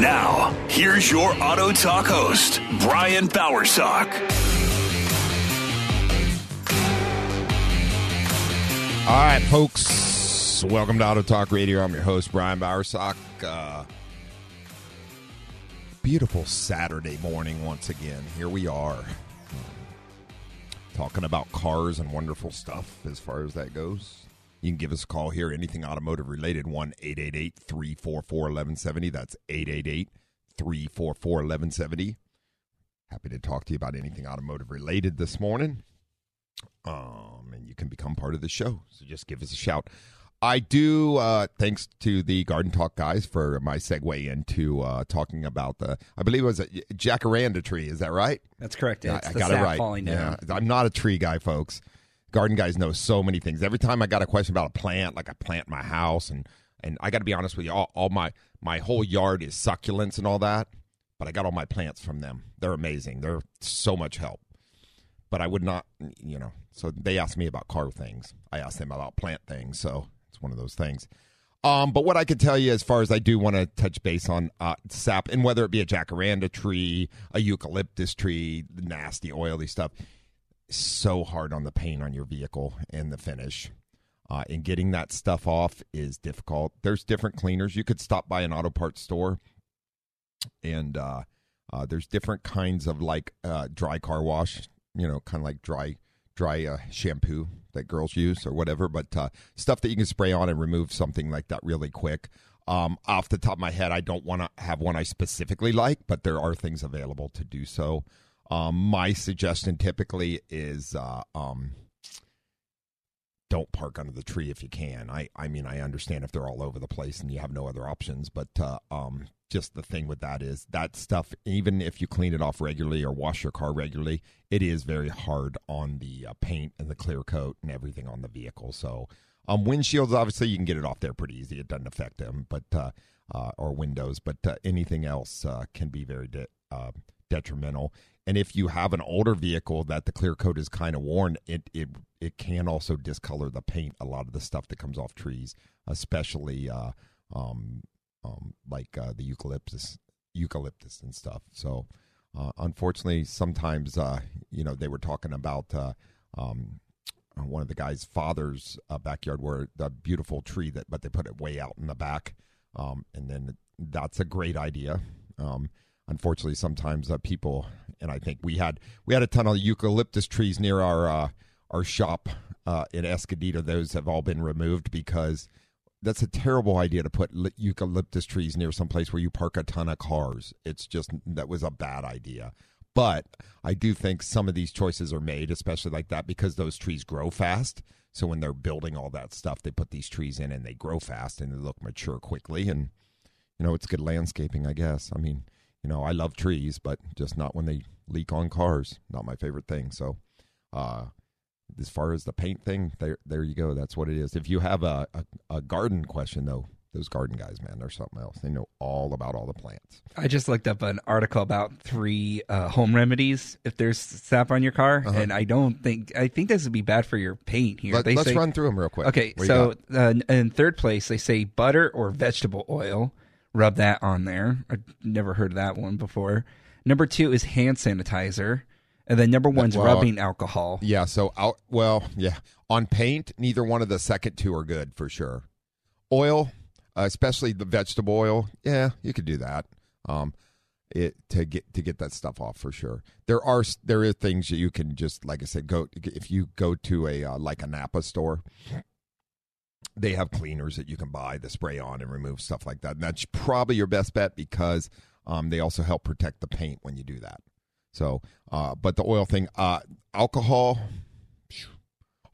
Now, here's your Auto Talk host, Brian Bowersock. All right, folks. Welcome to Auto Talk Radio. I'm your host, Brian Bowersock. Uh, beautiful Saturday morning once again. Here we are. Talking about cars and wonderful stuff as far as that goes. You can give us a call here, anything automotive related, 1 888 344 1170. That's 888 344 1170. Happy to talk to you about anything automotive related this morning. Um, and you can become part of the show. So just give us a shout. I do, uh, thanks to the Garden Talk guys for my segue into uh, talking about the, I believe it was a jacaranda tree. Is that right? That's correct. Yeah, I the got it right. falling down. Yeah, I'm not a tree guy, folks. Garden guys know so many things. Every time I got a question about a plant, like I plant my house, and and I got to be honest with you, all, all my my whole yard is succulents and all that. But I got all my plants from them. They're amazing. They're so much help. But I would not, you know. So they asked me about car things. I asked them about plant things. So it's one of those things. Um, but what I could tell you, as far as I do want to touch base on uh, sap, and whether it be a jacaranda tree, a eucalyptus tree, the nasty oily stuff, so hard on the paint on your vehicle and the finish. Uh, and getting that stuff off is difficult. There's different cleaners. You could stop by an auto parts store, and uh, uh, there's different kinds of like uh, dry car wash. You know, kind of like dry dry uh, shampoo that girls use or whatever, but uh, stuff that you can spray on and remove something like that really quick. Um, off the top of my head, I don't want to have one I specifically like, but there are things available to do so. Um, my suggestion typically is uh, um, don't park under the tree if you can. I, I mean, I understand if they're all over the place and you have no other options, but uh, um, just the thing with that is that stuff, even if you clean it off regularly or wash your car regularly, it is very hard on the uh, paint and the clear coat and everything on the vehicle. So, um, windshields, obviously, you can get it off there pretty easy. It doesn't affect them, but uh, uh, or windows, but uh, anything else uh, can be very de- detrimental. And if you have an older vehicle that the clear coat is kind of worn, it it it can also discolor the paint. A lot of the stuff that comes off trees, especially uh, um, um, like uh, the eucalyptus, eucalyptus and stuff. So, uh, unfortunately, sometimes uh, you know they were talking about uh, um, one of the guy's father's uh, backyard where the beautiful tree that, but they put it way out in the back, um, and then that's a great idea. Unfortunately, sometimes uh, people, and I think we had we had a ton of eucalyptus trees near our uh, our shop uh, in Escondido. Those have all been removed because that's a terrible idea to put eucalyptus trees near some place where you park a ton of cars. It's just that was a bad idea. But I do think some of these choices are made, especially like that, because those trees grow fast. So when they're building all that stuff, they put these trees in and they grow fast and they look mature quickly. And, you know, it's good landscaping, I guess. I mean, you know, I love trees, but just not when they leak on cars. Not my favorite thing. So, uh, as far as the paint thing, there, there you go. That's what it is. If you have a, a, a garden question, though, those garden guys, man, they're something else. They know all about all the plants. I just looked up an article about three uh, home remedies if there's sap on your car, Uh-huh. and I don't think I think this would be bad for your paint here. Let, They us run through them real quick. Okay, What so uh, in third place they say butter or vegetable oil. Rub that on there. I've never heard of that one before. Number two is hand sanitizer, and then number one's well, rubbing alcohol. Yeah, so out well, yeah. On paint, neither one of the second two are good for sure. Oil, uh, especially the vegetable oil, yeah, you could do that. Um it to get to get that stuff off for sure. There are there are things that you can just like I said go if you go to a uh, like a Napa store, they have cleaners that you can buy to spray on and remove stuff like that. And that's probably your best bet because um, they also help protect the paint when you do that. So, uh, but the oil thing, uh, alcohol,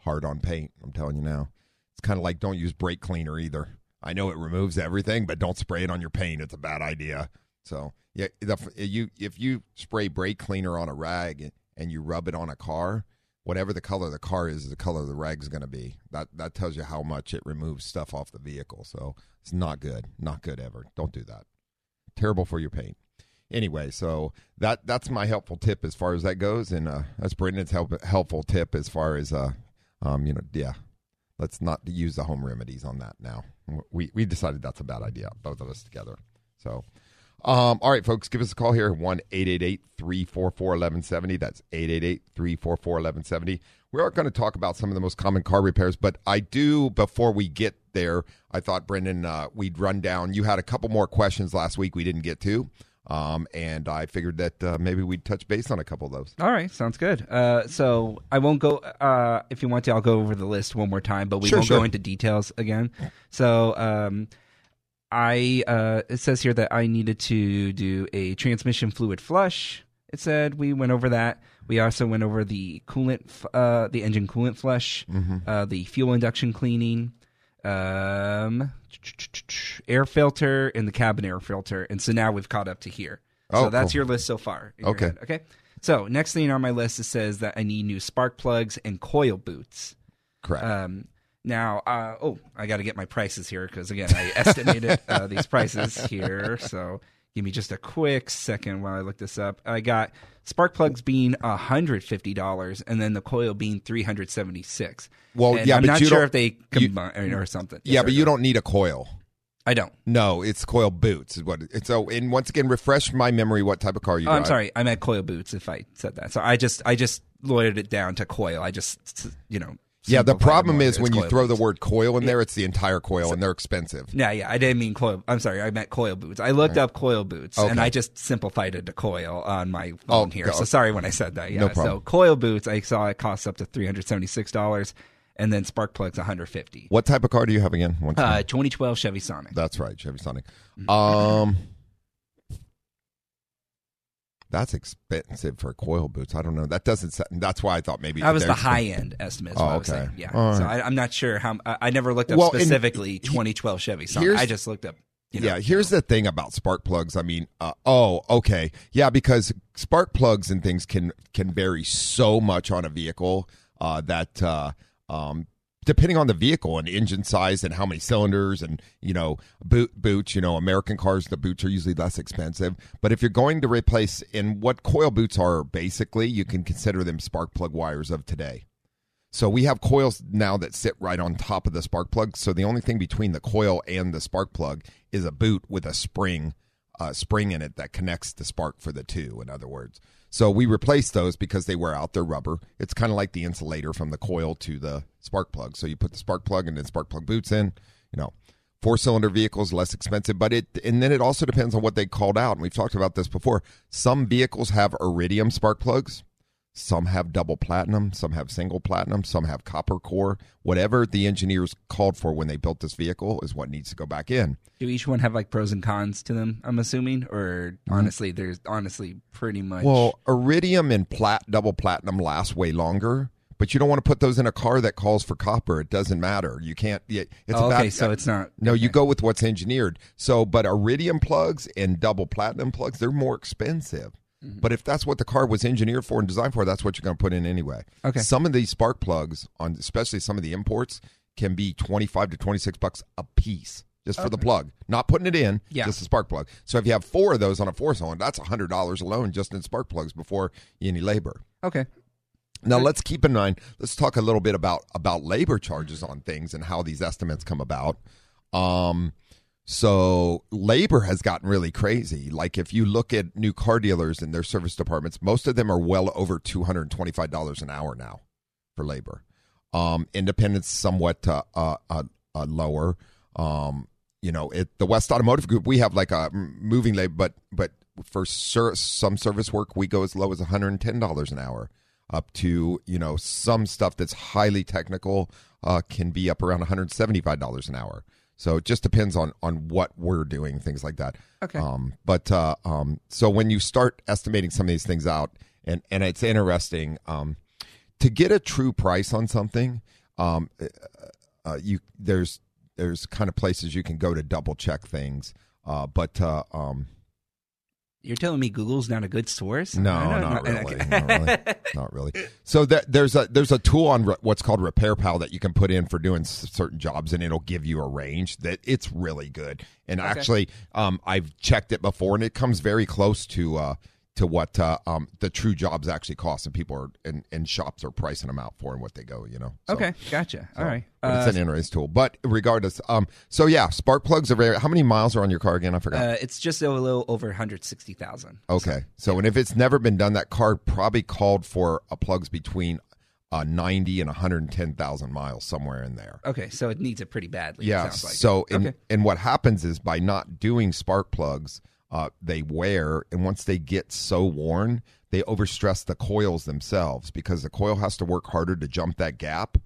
hard on paint. I'm telling you now. It's kind of like don't use brake cleaner either. I know it removes everything, but don't spray it on your paint. It's a bad idea. So yeah, the, you if you spray brake cleaner on a rag and you rub it on a car, whatever the color of the car is, the color of the rag is going to be. That that tells you how much it removes stuff off the vehicle. So it's not good, not good ever. Don't do that. Terrible for your paint. Anyway, so that that's my helpful tip as far as that goes, and uh, that's Brendan's help, helpful tip as far as uh, um, you know, yeah. Let's not use the home remedies on that now. We we decided that's a bad idea, both of us together. So. Um, all right, folks, give us a call here, at 1 344 1170. That's 888 344 1170. We are going to talk about some of the most common car repairs, but I do, before we get there, I thought, Brendan, uh, we'd run down. You had a couple more questions last week we didn't get to. Um, and I figured that uh, maybe we'd touch base on a couple of those. All right, sounds good. Uh, so I won't go. Uh, if you want to, I'll go over the list one more time, but we Sure, won't sure. go into details again. So um, I uh, it says here that I needed to do a transmission fluid flush. It said we went over that. We also went over the coolant, f- uh, the engine coolant flush, uh, the fuel induction cleaning, um, air filter, and the cabin air filter. And so now we've caught up to here. Oh, so that's cool. your list so far. Okay. head. Okay. So next thing on my list it says that I need new spark plugs and coil boots. Correct. Um, now, uh, oh, I got to get my prices here because again, I estimated uh, these prices here. So give me just a quick second while I look this up. I got spark plugs being hundred fifty dollars, and then the coil being three hundred seventy six. Well, yeah, I'm not you sure if they you- combine or something. yeah, Yes but you don't need a coil. I don't. No, it's coil boots is what. It's so. And once again, refresh my memory. What type of car you? Oh, I'm sorry, I meant coil boots. If I said that, so I just I just lawyered it down to coil. I just you know. Yeah, the problem is when you coil throw the word coil in there, it's the entire coil, and they're expensive. Yeah, yeah, I didn't mean coil. I'm sorry, I meant coil boots. I looked up coil boots, and I just simplified it to coil on my Oh, phone here. go- So sorry when I said that. Yeah, No problem. so coil boots, I saw it costs up to three hundred seventy six dollars, and then spark plugs one hundred fifty. What type of car do you have again? Uh, 2012 Chevy Sonic. That's right, Chevy Sonic. Um, that's expensive for coil boots. I don't know. That doesn't. sa- That's why I thought maybe That was the high end estimate. Oh, what I was okay. saying. Yeah. So. I, I'm not sure how. I, I never looked up Well, specifically he- 2012 Chevy here's- I just looked up. You know, yeah, here's the thing about spark plugs. I mean, uh, oh, okay, yeah, because spark plugs and things can can vary so much on a vehicle uh, that uh, um, depending on the vehicle and engine size and how many cylinders and you know boot boots. You know, American cars the boots are usually less expensive. But if you're going to replace, and what coil boots are basically, you can consider them spark plug wires of today. So we have coils now that sit right on top of the spark plug. So the only thing between the coil and the spark plug is a boot with a spring, uh, spring in it that connects the spark for the two. In other words, so we replace those because they wear out. They're rubber. It's kind of like the insulator from the coil to the spark plug. So you put the spark plug and then spark plug boots in. You know, four cylinder vehicles less expensive, but it and then it also depends on what they called out. And we've talked about this before. Some vehicles have iridium spark plugs. Some have double platinum, some have single platinum, some have copper core. Whatever the engineers called for when they built this vehicle is what needs to go back in. do each one have like pros and cons to them? I'm assuming, or mm-hmm. honestly, there's honestly pretty much. Well, iridium and plat double platinum last way longer, but you don't want to put those in a car that calls for copper. It doesn't matter. You can't. yeah, It's Oh, about, okay, so it's not. No, you go with what's engineered. So, but iridium plugs and double platinum plugs, they're more expensive. Mm-hmm. But if that's what the car was engineered for and designed for, that's what you're going to put in anyway. Okay. Some of these spark plugs, on especially some of the imports, can be 25 to 26 bucks a piece just for the plug. Not putting it in, Yeah. just a spark plug. So if you have four of those on a four cylinder, that's $100 alone just in spark plugs before any labor. Okay. Now let's keep in mind. Let's talk a little bit about about labor charges on things and how these estimates come about. Um, so labor has gotten really crazy. Like if you look at new car dealers and their service departments, most of them are well over two hundred and twenty five dollars an hour now for labor. Um, independents somewhat uh, uh, uh, uh, lower. Um, you know, it the West Automotive Group we have like a moving labor, but but for ser- some service work we go as low as one hundred and ten dollars an hour, up to you know some stuff that's highly technical uh, can be up around one hundred seventy five dollars an hour. So it just depends on on what we're doing, things like that. Okay. Um, but uh, um, so when you start estimating some of these things out, and and it's interesting. Um, to get a true price on something, um, uh, uh, you there's there's kind of places you can go to double check things. Uh, but uh, um, You're telling me Google's not a good source? no, not know. really, not really, not really. So that there's a there's a tool on re- what's called RepairPal that you can put in for doing s- certain jobs, and it'll give you a range that it's really good. And actually, um, I've checked it before, and it comes very close to uh, to what uh, um, the true jobs actually cost, and people are and, and shops are pricing them out for and what they go. You know. So- Okay, gotcha. All right. But Uh, it's an interesting tool. But regardless, um, so yeah, spark plugs are very. How many miles are on your car again? I forgot. uh, it's just a little over 160,000. okay, so and if it's never been done, that car probably called for a plugs between uh, ninety and one hundred ten thousand miles somewhere in there. Okay, so it needs it pretty badly. it Yeah. sounds like. So and okay. and what happens is by not doing spark plugs, uh, they wear, and once they get so worn, they overstress the coils themselves because the coil has to work harder to jump that gap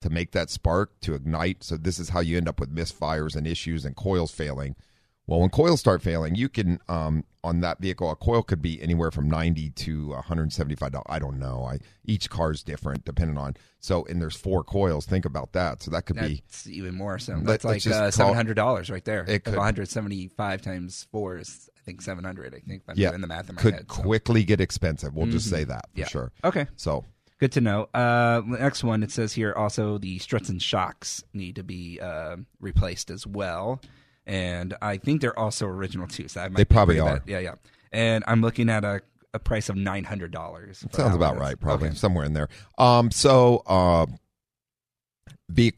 to make that spark to ignite. So this is how you end up with misfires and issues and coils failing. Well, when coils start failing, you can um, on that vehicle a coil could be anywhere from ninety to one hundred seventy five dollars. I don't know. I each car is different depending on. So and there's four coils. Think about that. So that could be even more. So that's like let's just uh, seven hundred dollars right there. It could- one hundred seventy-five times four is, I think, seven hundred. I think I'm yeah doing the math in my could head. so. quickly get expensive. We'll just say that for Yeah. sure. Okay, So good to know. Uh, next one it says here also the struts and shocks need to be uh, replaced as well, and I think they're also original too. So I might They probably are. bad. Yeah, yeah. And I'm looking at a, a price of nine hundred dollars. sounds about right, probably Okay. somewhere in there. Um, so uh,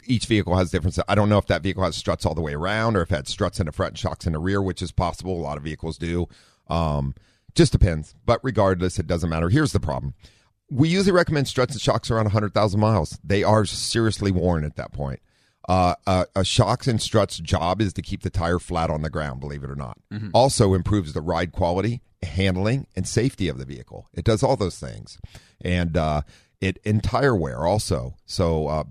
each vehicle has different. I don't know if that vehicle has struts all the way around or if it had struts in the front and shocks in the rear, which is possible. A lot of vehicles do. Um, just depends. But regardless, it doesn't matter. Here's the problem. We usually recommend struts and shocks around 100,000 miles. They are seriously worn at that point. Uh, uh, a shocks and struts job is to keep the tire flat on the ground, believe it or not. Also improves the ride quality, handling, and safety of the vehicle. It does all those things. And uh, it and tire wear also. So uh,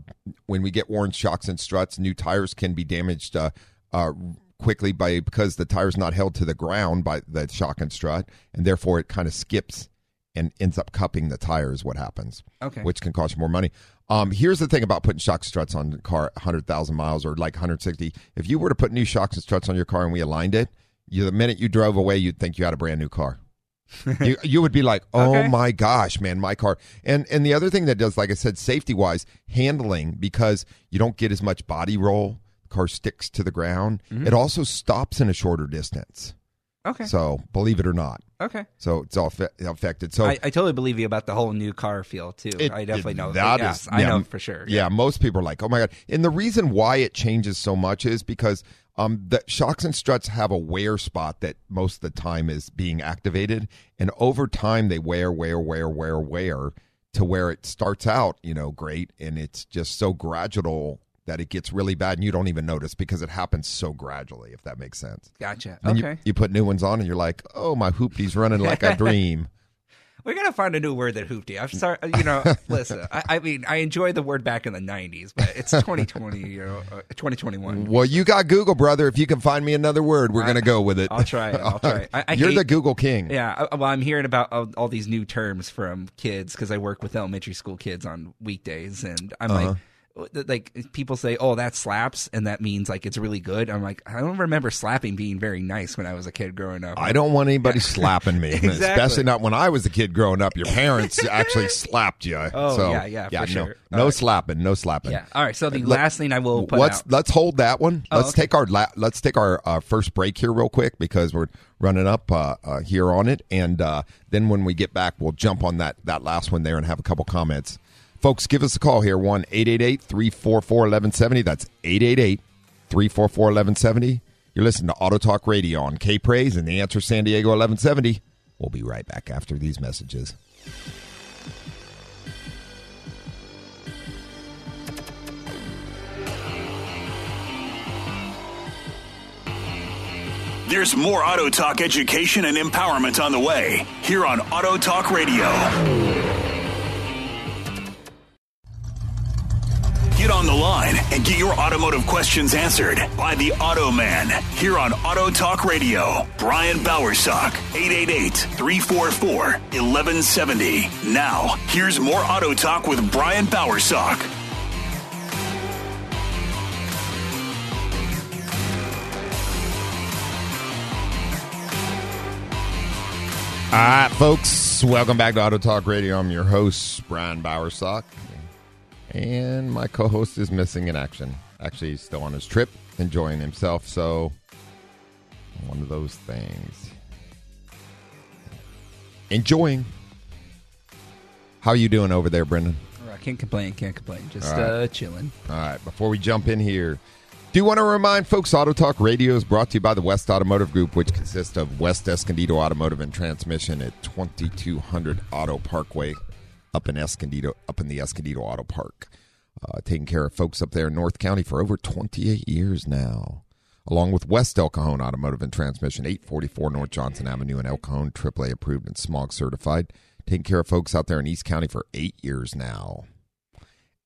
when we get worn shocks and struts, new tires can be damaged uh, uh, quickly by because the tire's not held to the ground by the shock and strut, and therefore it kind of skips and ends up cupping the tire is what happens. Okay. Which can cost you more money. Um, here's the thing about putting shock struts on the car 100,000 miles or like 160. If you were to put new shocks and struts on your car and we aligned it, you, the minute you drove away, you'd think you had a brand new car. you, you would be like, oh Okay. my gosh, man, my car. And and the other thing that does, like I said, safety wise, handling because you don't get as much body roll. The car sticks to the ground. Mm-hmm. It also stops in a shorter distance. Okay. So believe it or not, Okay. so it's all fe- affected. So I, I totally believe you about the whole new car feel too. It- I definitely it- know that yeah, is- I know for sure. Yeah, most people are like, "Oh my god!" And the reason why it changes so much is because um, the shocks and struts have a wear spot that most of the time is being activated, and over time they wear, wear, wear, wear, wear to where it starts out, you know, great, and it's just so gradual that it gets really bad, and you don't even notice because it happens so gradually. If that makes sense. Gotcha. Then okay. You, you put new ones on, and you're like, "Oh, my hoopty's running like a dream." We're gonna find a new word that hoopty. I'm sorry, you know. listen, I, I mean, I enjoyed the word back in the '90s, but it's 2020, you know, uh, 2021. Well, you got Google, brother. If you can find me another word, we're gonna go with it. I'll try it. I'll try it. I, I You're hate- the Google king. Yeah, I- well, I'm hearing about all, all these new terms from kids because I work with elementary school kids on weekdays, and I'm Uh-huh. like, like people say, "Oh, that slaps," and that means like it's really good. I'm like, I don't remember slapping being very nice when I was a kid growing up. I don't want anybody slapping me, Exactly. especially not when I was a kid growing up. Your parents actually slapped you. Oh, so, yeah, yeah, for no, sure. No right. slapping, no slapping. yeah. All right. So the Let- last thing I will put let's out. let's hold that one. Oh, let's okay. take our la- let's take our uh, first break here real quick because we're running up uh, uh, here on it, and uh, then when we get back, we'll jump on that that last one there and have a couple comments. Folks, give us a call here one 888-344-1170. That's 888-344-1170. You're listening to Auto Talk Radio on K Praise and the Answer San Diego 1170. We'll be right back after these messages. There's more Auto Talk education and empowerment on the way here on Auto Talk Radio. line and get your automotive questions answered by the Auto Man here on Auto Talk Radio. Brian Bowersock, 888 344 1170. Now, here's more Auto Talk with Brian Bowersock. All right, folks, welcome back to Auto Talk Radio. I'm your host, Brian Bowersock, and my co host is missing in action. Actually, he's still on his trip, enjoying himself, so one of those things. Enjoying. How are you doing over there, Brendan? I can't complain. Can't complain. Just right. uh, chilling. All right, before we jump in here, do want to remind folks Auto Talk Radio is brought to you by the West Automotive Group, which consists of West Escondido Automotive and Transmission at 2200 Auto Parkway up in Escondido, up in the Escondido Auto Park. Uh, taking care of folks up there in North County for over 28 years now. Along with West El Cajon Automotive and Transmission, 844 North Johnson Avenue in El Cajon, AAA approved and smog certified. Taking care of folks out there in East County for eight years now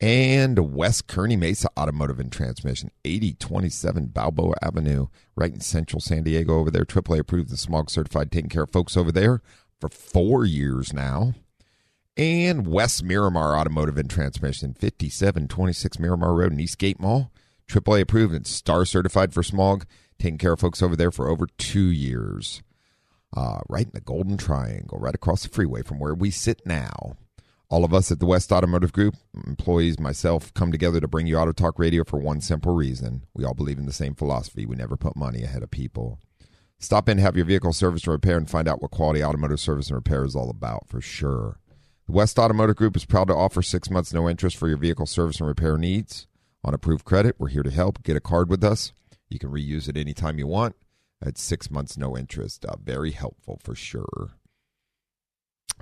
and West Kearny Mesa Automotive and Transmission, 8027 Balboa Avenue, right in central San Diego over there. AAA approved and smog certified, taking care of folks over there for four years now. And West Miramar Automotive and Transmission, 5726 Miramar Road in Eastgate Mall, AAA approved and star certified for smog, taking care of folks over there for over two years. Uh, right in the Golden Triangle, right across the freeway from where we sit now. All of us at the West Automotive Group, employees, myself, come together to bring you Auto Talk Radio for one simple reason. We all believe in the same philosophy. We never put money ahead of people. Stop in, have your vehicle serviced and repaired, and find out what quality automotive service and repair is all about for sure. The West Automotive Group is proud to offer six months no interest for your vehicle service and repair needs. On approved credit, we're here to help. Get a card with us. You can reuse it anytime you want. At six months no interest. Uh, very helpful for sure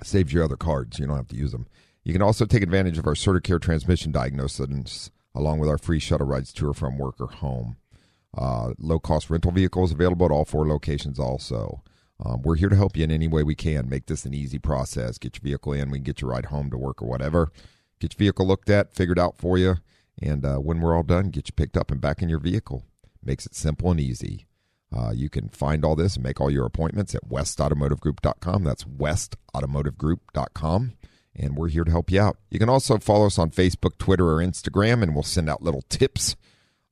saves your other cards. You don't have to use them. You can also take advantage of our CertiCare transmission diagnosis along with our free shuttle rides to or from work or home. Uh, low cost rental vehicles available at all four locations also. Um, we're here to help you in any way we can. Make this an easy process. Get your vehicle in. We can get your ride home to work or whatever. Get your vehicle looked at, figured out for you. And uh, when we're all done, get you picked up and back in your vehicle. Makes it simple and easy. Uh, you can find all this and make all your appointments at westautomotivegroup.com. That's westautomotivegroup.com. And we're here to help you out. You can also follow us on Facebook, Twitter, or Instagram, and we'll send out little tips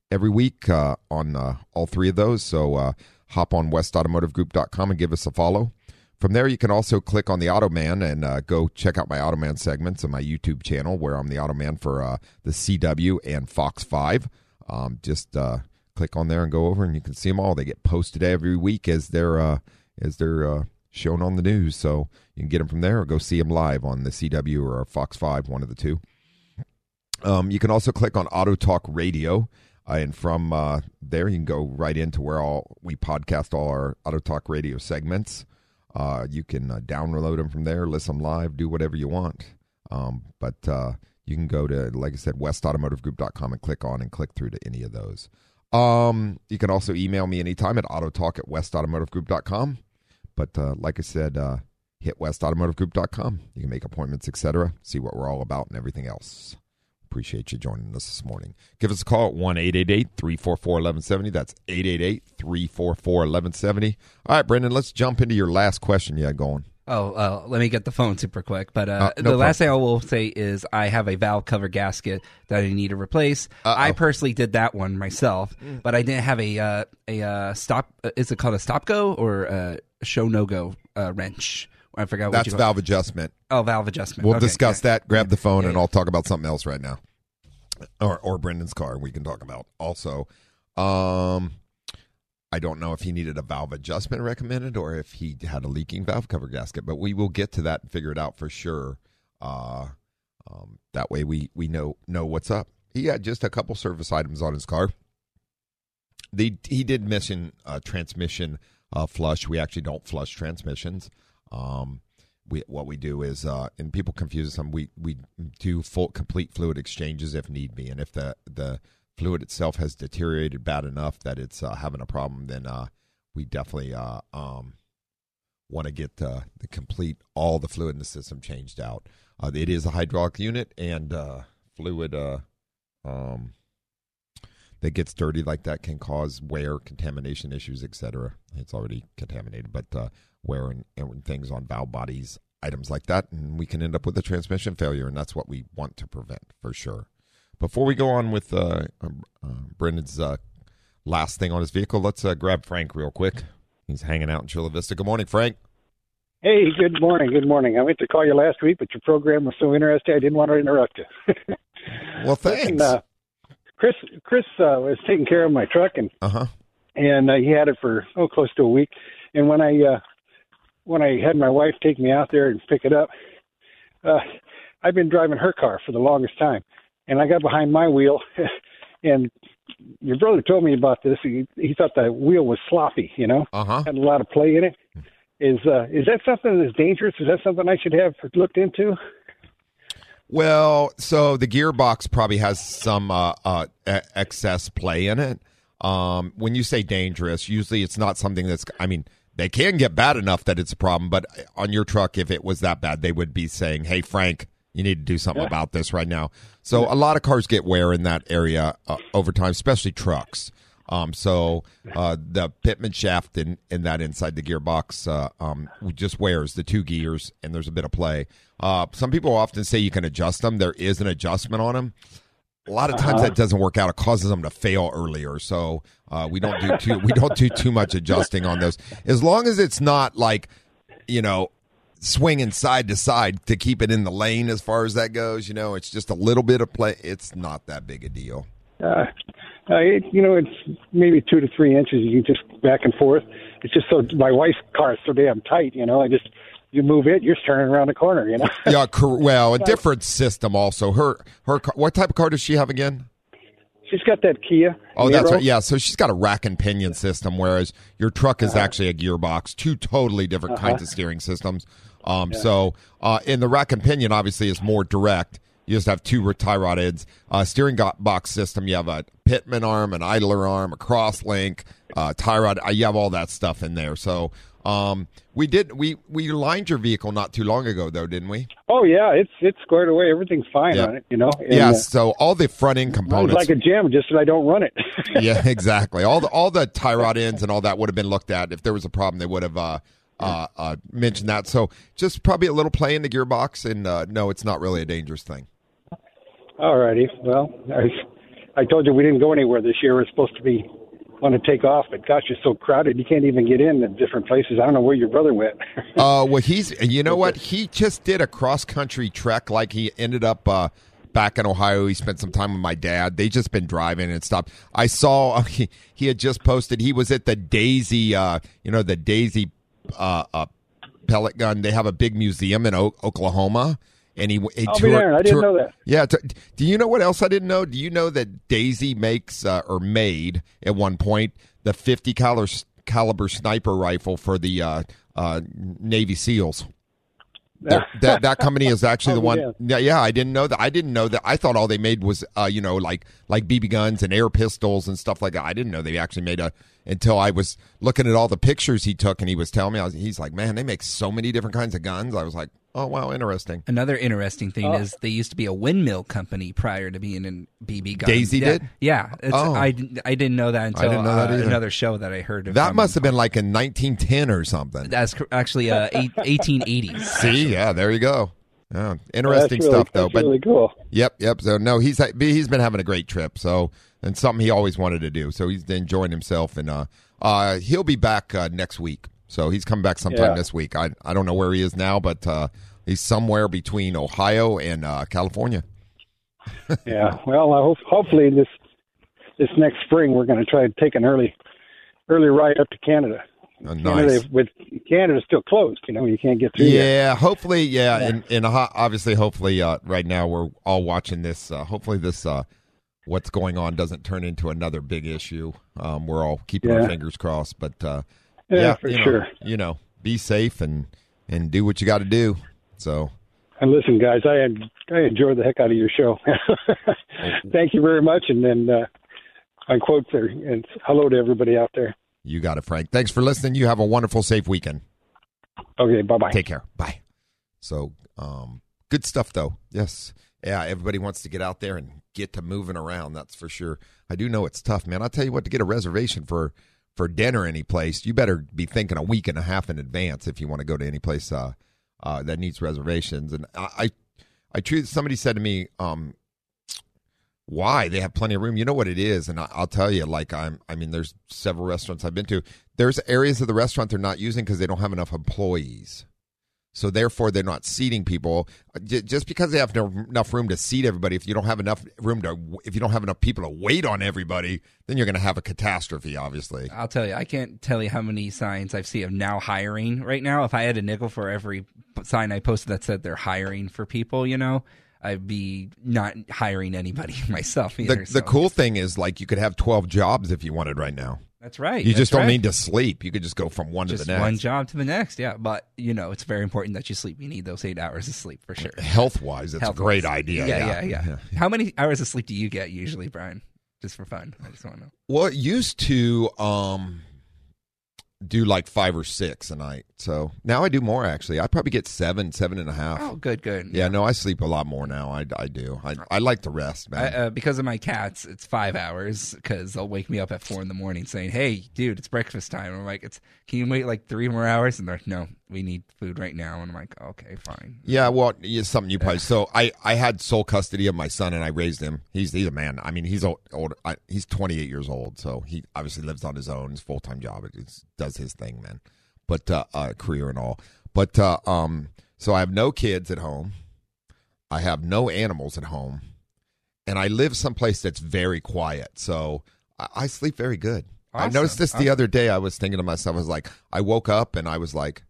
every week uh, on uh, all three of those. So uh, hop on westautomotivegroup.com and give us a follow. From there, you can also click on the Automan and uh, go check out my Automan segments on my YouTube channel, where I'm the Automan for uh, the CW and Fox 5. Um, just uh, click on there and go over, and you can see them all. They get posted every week as they're uh, as they're uh, shown on the news. So you can get them from there, or go see them live on the CW or Fox Five, one of the two. Um, you can also click on Auto Talk Radio, uh, and from uh, there you can go right into where all we podcast all our Auto Talk Radio segments. Uh, you can uh, download them from there, listen live, do whatever you want. Um, but uh, you can go to, like I said, westautomotivegroup.com and click on and click through to any of those. Um, you can also email me anytime at autotalk at westautomotivegroup.com. But uh, like I said, hit westautomotivegroup.com. You can make appointments, etc., see what we're all about and everything else. Appreciate you joining us this morning. Give us a call at 1 344 1170. That's 888 344 1170. All right, Brendan, let's jump into your last question you had going. Oh, uh, let me get the phone super quick. But uh, Uh, the no last thing I will say is I have a valve cover gasket that I need to replace. Uh-oh. I personally did that one myself, but I didn't have a uh, a uh, stop. Uh, is it called a stop go or a show no go uh, wrench? I forgot what That's call valve adjustment. Oh, valve adjustment. We'll Okay, discuss yeah. that. Grab the phone, Yeah, and. I'll talk about something else right now, or or Brendan's car. We can talk about also. Um, I don't know if he needed a valve adjustment recommended or if he had a leaking valve cover gasket, but we will get to that and figure it out for sure. Uh, um, that way we we know know what's up. He had just a couple service items on his car. The he did mission uh, transmission uh, flush. We actually don't flush transmissions. Um, we what we do is uh, and people confuse them. We we do full complete fluid exchanges if need be, and if the the fluid itself has deteriorated bad enough that it's uh, having a problem, then uh, we definitely uh, um, want to get uh, the complete all the fluid in the system changed out. Uh, it is a hydraulic unit, and uh, fluid uh, um, that gets dirty like that can cause wear, contamination issues, etc. It's already contaminated, but uh, wear and, and things on valve bodies, items like that, and we can end up with a transmission failure, and that's what we want to prevent for sure. Before we go on with uh, uh, Brendan's uh, last thing on his vehicle, let's uh, grab Frank real quick. He's hanging out in Chula Vista. Good morning, Frank. Hey, good morning. Good morning. I went to call you last week, but your program was so interesting, I didn't want to interrupt you. Well, thanks. And, uh, Chris, Chris uh, was taking care of my truck, and Uh huh. and uh, he had it for oh close to a week. And when I uh, when I had my wife take me out there and pick it up, uh, I've been driving her car for the longest time, and I got behind my wheel, and your brother told me about this. He he thought the wheel was sloppy, you know, Uh huh. had a lot of play in it. Is uh, is that something that's dangerous? Is that something I should have looked into? Well, so the gearbox probably has some uh, uh, excess play in it. Um, when you say dangerous, usually it's not something that's. I mean, they can get bad enough that it's a problem. But on your truck, if it was that bad, they would be saying, "Hey, Frank, you need to do something about this right now." So a lot of cars get wear in that area uh, over time, especially trucks. Um, so uh, the pitman shaft in, in that inside the gearbox uh, um, just wears the two gears, and there's a bit of play. Uh, some people often say you can adjust them. There is an adjustment on them. A lot of times that doesn't work out. It causes them to fail earlier. So uh, we don't do too we don't do too much adjusting on those. As long as it's not like you know swinging side to side to keep it in the lane as far as that goes. You know, it's just a little bit of play. It's not that big a deal. Uh, uh, it, you know, it's maybe two to three inches. You can just back and forth. It's just so my wife's car is so damn tight. You know, I just you move it, you're turning around the corner. You know. Yeah, cor- well, a different system also. Her her what type of car does she have again? She's got that Kia. Oh, that's right. Yeah, so she's got a rack and pinion system, whereas your truck is actually a gearbox. Two totally different kinds of steering systems. Um, so uh, in the rack and pinion, obviously, is more direct. You just have two tie rod ends. Uh, steering box system, you have a pitman arm, an idler arm, a cross link, uh, tie rod. Uh, you have all that stuff in there. So um, we did we we lined your vehicle not too long ago, though, didn't we? Oh yeah, it's it's squared away. Everything's fine Yeah. on it. You know. And, yeah. uh, So all the front end It's components. like a gym, just that I don't run it. yeah, exactly. All the all the tie rod ends and all that would have been looked at. If there was a problem, they would have uh, uh, uh, mentioned that. So just probably a little play in the gearbox, and uh, no, it's not really a dangerous thing. All righty. Well, I I told you we didn't go anywhere this year. We're supposed to be want to take off, but gosh, it's so crowded. You can't even get in at different places. I don't know where your brother went. Uh, well, he's you know what he just did a cross country trek. Like he ended up uh, back in Ohio. He spent some time with my dad. They just been driving and stuff. I saw he, he had just posted. He was at the Daisy, uh, you know, the Daisy uh, uh, pellet gun. They have a big museum in o- Oklahoma. And he, he I'll be there. I didn't know that. Yeah. T- do you know what else I didn't know? Do you know that Daisy makes uh, or made at one point the 50 caliber, caliber sniper rifle for the uh, uh, Navy SEALs? That, that that company is actually the one. yeah. Yeah, yeah. I didn't know that. I didn't know that. I thought all they made was, uh, you know, like like BB guns and air pistols and stuff like that. I didn't know they actually made a. Until I was looking at all the pictures he took, and he was telling me, I was, he's like, man, they make so many different kinds of guns. I was like, oh wow, interesting. Another interesting thing Oh. is they used to be a windmill company prior to being in BB guns. Daisy yeah. did? Yeah, it's, Oh. I, didn't- I didn't know that until didn't know that uh, another show that I heard. Of That must have been like in 1910 or something. That's cor- actually uh, eight, 1880s. See, yeah, there you go. Yeah, interesting That's really, stuff though. That's But really cool. Yep, yep. So no, he's he's been having a great trip. So and something he always wanted to do. So he's enjoying himself, and uh, uh, he'll be back uh, next week. So he's coming back sometime Yeah. this week. I I don't know where he is now, but uh, he's somewhere between Ohio and uh, California. Yeah. Well, I hope hopefully this this next spring we're going to try to take an early early ride up to Canada. Uh, Canada nice. with Canada's still closed. You know, you can't get through. yet. Yeah, hopefully, yeah, and and uh, obviously, hopefully, uh, right now we're all watching this. Uh, hopefully, this uh, what's going on doesn't turn into another big issue. Um, we're all keeping our fingers crossed, but uh, Yeah, for you know, sure. You know, be safe and and do what you got to do. So, And listen, guys, I I enjoy the heck out of your show. Thank you very much. And then uh, on quote there, and hello to everybody out there. you got it, Frank. Thanks for listening. You have a wonderful, safe weekend. Okay, bye bye. Take care. Bye. So, um, good stuff though. Yes. Yeah, everybody wants to get out there and get to moving around. That's for sure. I do know it's tough, man. I'll tell you what, to get a reservation for for dinner any place, you better be thinking a week and a half in advance if you want to go to any place uh, uh, that needs reservations. And I, I, I somebody said to me, um, why they have plenty of room. You know what it is, and I, I'll tell you. Like I'm, I mean, there's several restaurants I've been to. There's areas of the restaurant they're not using because they don't have enough employees. So therefore, they're not seating people. Just because they have no, enough room to seat everybody, if you don't have enough room to, if you don't have enough people to wait on everybody, then you're going to have a catastrophe. Obviously, I'll tell you, I can't tell you how many signs I've seen of now hiring right now. If I had a nickel for every sign I posted that said they're hiring for people, you know, I'd be not hiring anybody myself the either. the so- cool thing is like you could have 12 jobs if you wanted right now. That's right. You that's just don't right. need to sleep. You could just go from one just to the next. one job to the next. Yeah, but you know, it's very important that you sleep. You need those eight hours of sleep for sure. Health wise, it's a great idea. Yeah, yeah, yeah, How many hours of sleep do you get usually, Brian? Just for fun. I just want to know. Well, it used to um do like five or six a night. So now I do more actually. I probably get seven, seven and a half. Oh, good, good. Yeah, no, I sleep a lot more now. I, I do. I, I like to rest, I, man. uh, because of my cats, it's five hours because they'll wake me up at four in the morning saying, "Hey, dude, it's breakfast time." I'm like, "It's can you wait like three more hours?" And they're like, "No, we need food right now." And I'm like, "Okay, fine." yeah, well, it's something you probably. So I, I had sole custody of my son, and I raised him. He's he's a man. I mean, he's old. old I, he's 28 years old, so he obviously lives on his own. His full time job. It does his thing, man. But uh, uh, career and all. But uh, um, so I have no kids at home. I have no animals at home, and I live someplace that's very quiet. So I, I sleep very good. I noticed this the other day. I was thinking to myself, I was like, I woke up and I was like,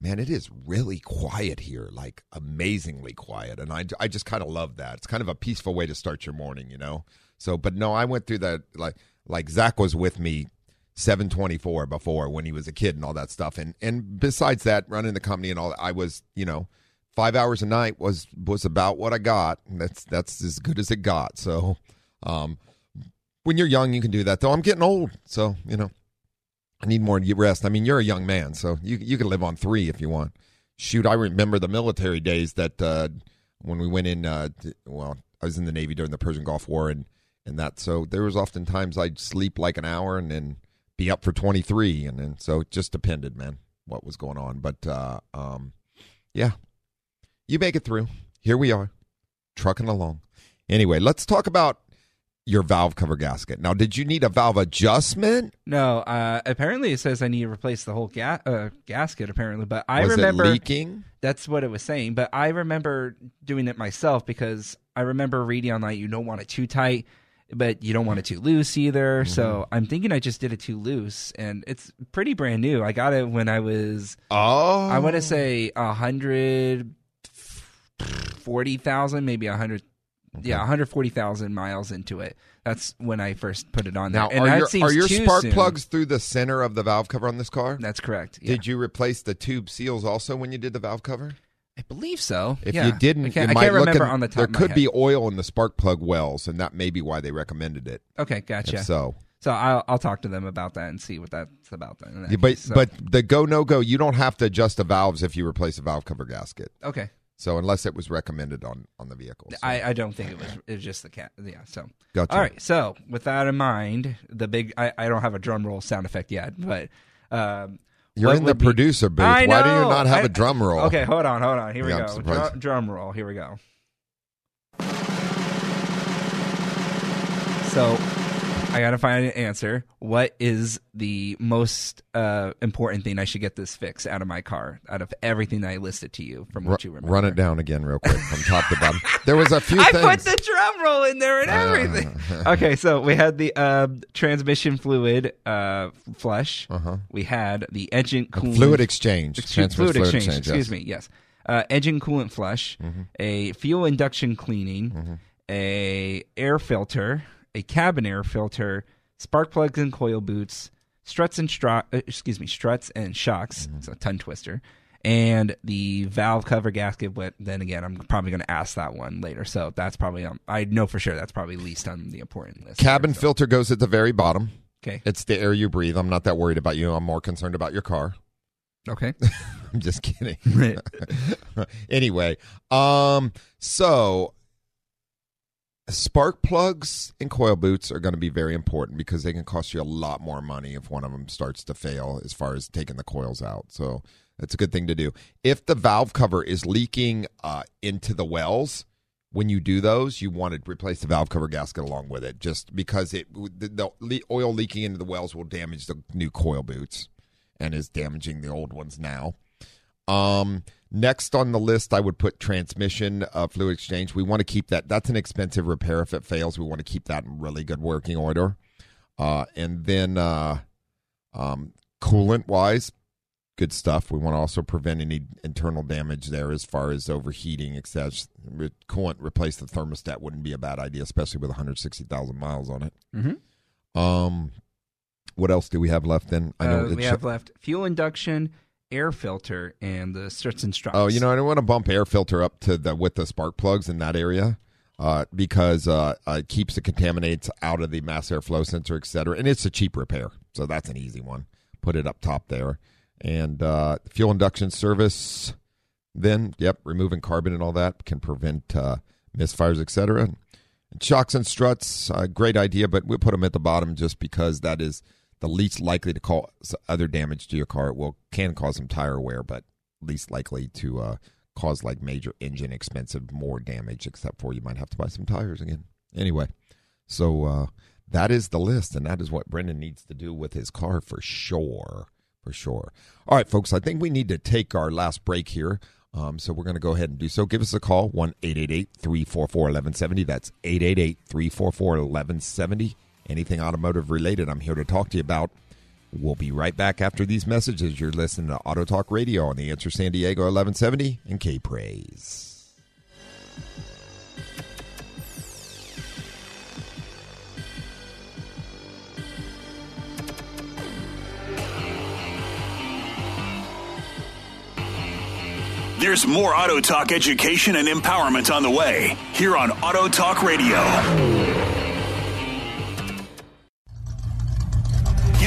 man, it is really quiet here, like amazingly quiet. And I, I just kind of love that. It's kind of a peaceful way to start your morning, you know? So, but no, I went through that, like, like Zach was with me 724 before when he was a kid and all that stuff. And, and besides that, running the company and all I was, you know, five hours a night was, was about what I got. That's, that's as good as it got. So, um, when you're young, you can do that though. I'm getting old. So, you know, I need more rest. I mean, you're a young man, so you you can live on three if you want. Shoot, I remember the military days that uh, when we went in. Uh, t- well, I was in the Navy during the Persian Gulf War, and and that. So there was often times I'd sleep like an hour and then be up for twenty three, and then so it just depended, man, what was going on. But uh, um, yeah, you make it through. Here we are, trucking along. Anyway, let's talk about your valve cover gasket. Now, did you need a valve adjustment? No, uh, apparently it says I need to replace the whole ga- uh, gasket. Apparently, but I was remember it leaking? that's what it was saying. But I remember doing it myself because I remember reading online you don't want it too tight, but you don't want it too loose either. Mm-hmm. So I'm thinking I just did it too loose, and it's pretty brand new. I got it when I was Oh, I want to say a hundred forty thousand, maybe a hundred. Yeah, 140,000 miles into it. That's when I first put it on there. Now, and are that your, are your spark soon. plugs through the center of the valve cover on this car? That's correct. Yeah. Did you replace the tube seals also when you did the valve cover? I believe so. If Yeah. you didn't, I can't, you I might can't look remember in- on the top. There could head. be oil in the spark plug wells, and that may be why they recommended it. Okay, gotcha. If so, So I'll I'll talk to them about that and see what that's about. Then. that but case. So- but the go no go, you don't have to adjust the valves if you replace a valve cover gasket. okay, So unless it was recommended on on the vehicle, So, I, I don't think it was it was just the cat. Yeah. So gotcha. all right. So with that in mind, the big I, I don't have a drum roll sound effect yet, but um, You're in the be- producer booth. Why do you not have I- a drum roll? Okay, hold on, hold on. Here Yeah, we go. Drum, drum roll. Here we go. So, I gotta find an answer. What is the most uh, important thing I should get this fix out of my car? Out of everything that I listed to you, from what you remember, run it down again real quick from top to bottom. There was a few I things. put the drum roll in there and everything. okay, so we had the uh, transmission fluid uh, flush. Uh-huh. We had the engine coolant fluid exchange. Excuse- Transfer fluid, exchange, Excuse yes. me. Yes. Uh, engine coolant flush, a fuel induction cleaning, a air filter, a cabin air filter, spark plugs and coil boots, struts and stru- uh, excuse me, struts and shocks. It's a tongue twister. And the valve cover gasket, but then again, I'm probably going to ask that one later. So that's probably, um, I know for sure that's probably least on the important list. Cabin there, so. filter goes at the very bottom. Okay. It's the air you breathe. I'm not that worried about you. I'm more concerned about your car. Okay. I'm just kidding. anyway, um, so spark plugs and coil boots are going to be very important because they can cost you a lot more money if one of them starts to fail as far as taking the coils out. So that's a good thing to do. If the valve cover is leaking uh, into the wells, when you do those, you want to replace the valve cover gasket along with it, just because it the, the oil leaking into the wells will damage the new coil boots and is damaging the old ones now. Um, Next on the list, I would put transmission uh, fluid exchange. We want to keep that. That's an expensive repair if it fails. We want to keep that in really good working order. Uh, and then uh, um, coolant wise, good stuff. We want to also prevent any internal damage there as far as overheating, etc. Coolant replace the thermostat wouldn't be a bad idea, especially with 160,000 miles on it. Mm-hmm. Um, what else do we have left? Then I know Uh, we have sh- left fuel induction, air filter, and the struts and struts. Oh, you know, I don't want to bump air filter up to the with the spark plugs in that area uh, because uh, uh, it keeps the contaminants out of the mass airflow sensor, et cetera. And it's a cheap repair, so that's an easy one. Put it up top there, and uh, fuel induction service. Then, yep, removing carbon and all that can prevent uh, misfires, et cetera. And shocks and struts, uh, great idea, but we'll put them at the bottom just because that is the least likely to cause other damage to your car. It will can cause some tire wear, but least likely to uh, cause like major engine expensive more damage. Except for you might have to buy some tires again. Anyway, so uh, that is the list, and that is what Brendan needs to do with his car for sure, for sure. All right, folks, I think we need to take our last break here. Um, so we're going to go ahead and do so. Give us a call, 1 344 1170. That's 888 344 1170. Anything automotive related, I'm here to talk to you about. We'll be right back after these messages. You're listening to Auto Talk Radio on the Answer San Diego 1170 and K Praise. There's more Auto Talk education and empowerment on the way here on Auto Talk Radio.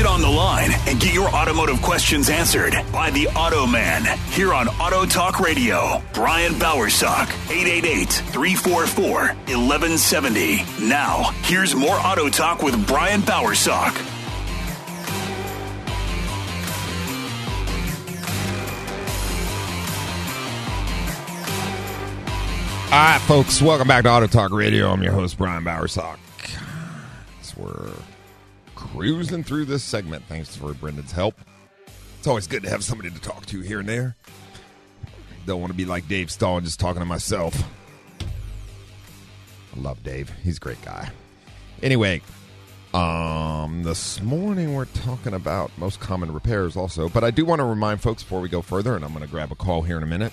On the line and get your automotive questions answered by the Auto Man here on Auto Talk Radio. Brian Bowersock, 888-344-1170. Now, here's more Auto Talk with Brian Bowersock. All right, folks, welcome back to Auto Talk Radio. I'm your host, Brian Bowersock. So we're cruising through this segment thanks for Brendan's help. It's always good to have somebody to talk to here and there. Don't want to be like Dave Stahl and just talking to myself. I love Dave. He's a great guy. Anyway, um, this morning we're talking about most common repairs also, but I do want to remind folks before we go further, and I'm going to grab a call here in a minute.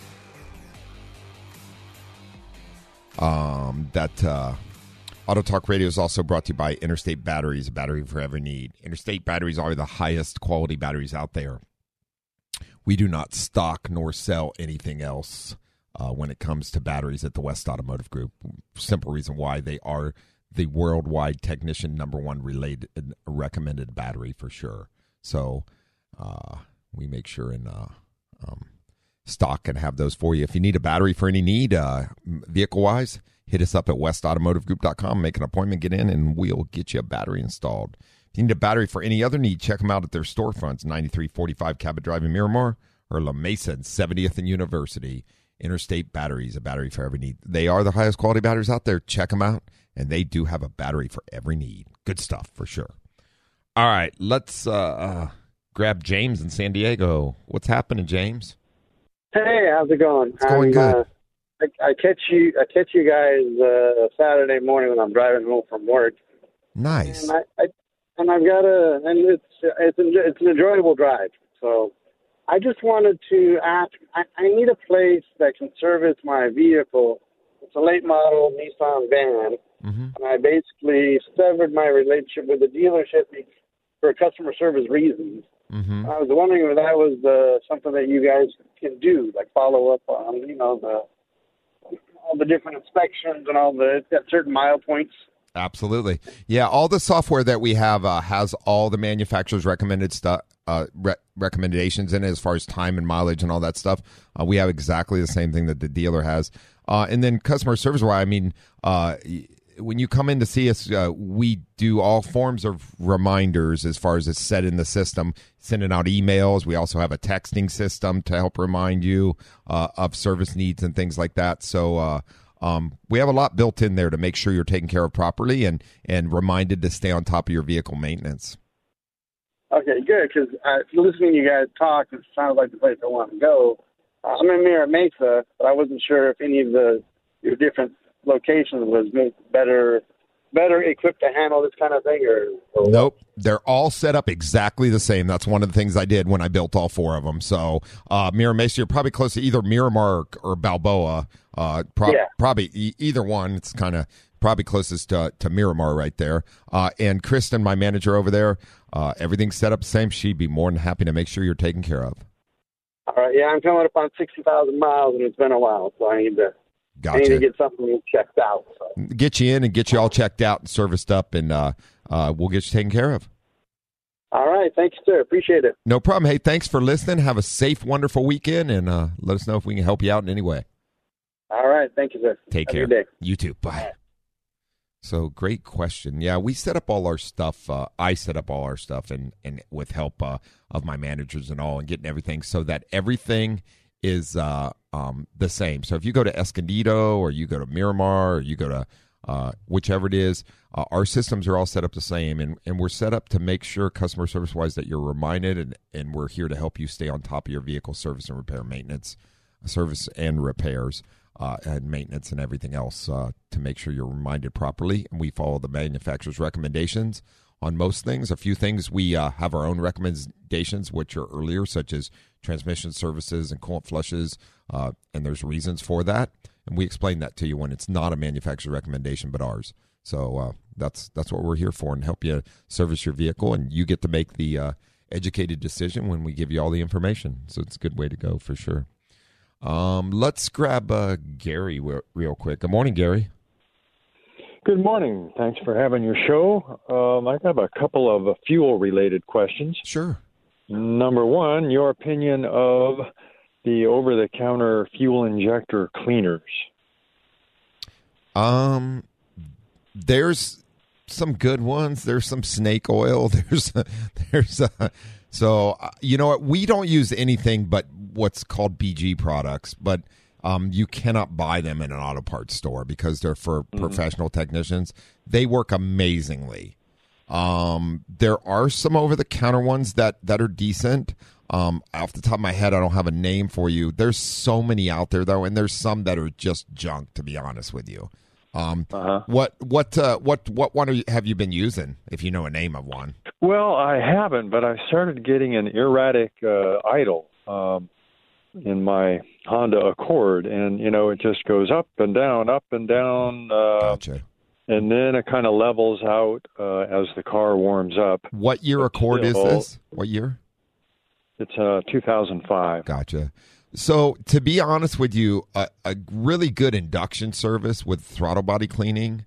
um, that uh, Auto Talk Radio is also brought to you by Interstate Batteries, a battery for every need. Interstate batteries are the highest quality batteries out there. We do not stock nor sell anything else uh, when it comes to batteries at the West Automotive Group. Simple reason why they are the worldwide technician number one related recommended battery for sure. So uh, we make sure and uh, um, stock and have those for you. If you need a battery for any need, uh, vehicle wise, hit us up at westautomotivegroup.com, make an appointment, get in, and we'll get you a battery installed. If you need a battery for any other need, check them out at their storefronts 9345 Cabot Drive in Miramar or La Mesa and 70th and University. Interstate Batteries, a battery for every need. They are the highest quality batteries out there. Check them out, and they do have a battery for every need. Good stuff for sure. All right, let's uh, uh, grab James in San Diego. What's happening, James? Hey, how's it going? It's going good. Uh, I, I catch you. I catch you guys uh, Saturday morning when I'm driving home from work, Nice. and I, I and I've got a and it's it's an, it's an enjoyable drive. So I just wanted to ask. I, I need a place that can service my vehicle. It's a late model Nissan van, hmm and I basically severed my relationship with the dealership for customer service reasons. hmm I was wondering if that was uh, something that you guys can do, like follow up on, you know, the all the different inspections and all the at certain mile points. Absolutely. Yeah, all the software that we have uh, has all the manufacturer's recommended stuff, uh, re- recommendations in it as far as time and mileage and all that stuff. Uh, we have exactly the same thing that the dealer has. Uh, and then customer service, why I mean, uh, when you come in to see us, uh, we do all forms of reminders as far as it's set in the system, sending out emails. We also have a texting system to help remind you uh, of service needs and things like that. So, uh, um, we have a lot built in there to make sure you're taken care of properly and and reminded to stay on top of your vehicle maintenance. Okay, good. Because uh, listening to you guys talk, it sounds like the place I want to go. I'm in Mira Mesa, but I wasn't sure if any of the your different locations was better better equipped to handle this kind of thing or, or nope. They're all set up exactly the same. That's one of the things i did when i built all four of them so uh mira you're probably close to either miramar or, or balboa uh Yeah. probably e- either one. It's kind of probably closest to, to miramar right there. Uh and kristen my manager over there uh everything's set up the same. She'd be more than happy to make sure you're taken care of. All right. Yeah i'm coming up on sixty thousand miles and it's been a while so i need to I need to gotcha get something checked out so. get you in and get you all checked out and serviced up and uh uh we'll get you taken care of all right thank you sir appreciate it No problem. Hey, thanks for listening. Have a safe, wonderful weekend, and uh, let us know if we can help you out in any way. all right thank you sir Take Have care. You too. Bye. So great question. Yeah, we set up all our stuff. Uh, I set up all our stuff, and and with help uh, of my managers and all, and getting everything so that everything is uh, um, the same. So if you go to Escondido or you go to Miramar or you go to uh, whichever it is, uh, our systems are all set up the same, and, and we're set up to make sure customer service wise that you're reminded, and, and we're here to help you stay on top of your vehicle service and repair maintenance, service and repairs, uh, and maintenance and everything else uh, to make sure you're reminded properly. And we follow the manufacturer's recommendations on most things. A few things we uh, have our own recommendations, which are earlier, such as transmission services and coolant flushes, uh, and there's reasons for that. And we explain that to you when it's not a manufacturer recommendation, but ours. So uh, that's that's what we're here for, and help you service your vehicle, and you get to make the uh, educated decision when we give you all the information. So it's a good way to go for sure. Um, let's grab uh, Gary real, real quick. Good morning, Gary. Good morning. Thanks for having your show. Um, I have a couple of fuel related questions. Sure. Number one, your opinion of the over the counter fuel injector cleaners. Um, there's some good ones. There's some snake oil. There's there's a, so uh, you know what? We don't use anything but what's called BG products, but um, you cannot buy them in an auto parts store because they're for professional technicians. They work amazingly. Um, there are some over the counter ones that that are decent. Um, off the top of my head, I don't have a name for you. There's so many out there though, and there's some that are just junk. To be honest with you, um, Uh-huh. what what uh, what what one are you, have you been using? If you know a name of one, Well, I haven't, but I started getting an erratic uh, idle um, in my Honda Accord, and you know it just goes up and down, up and down, uh, gotcha. and then it kind of levels out uh, as the car warms up. What year but Accord is this? What year? It's uh, 2005. Gotcha. So, to be honest with you, a, a really good induction service with throttle body cleaning,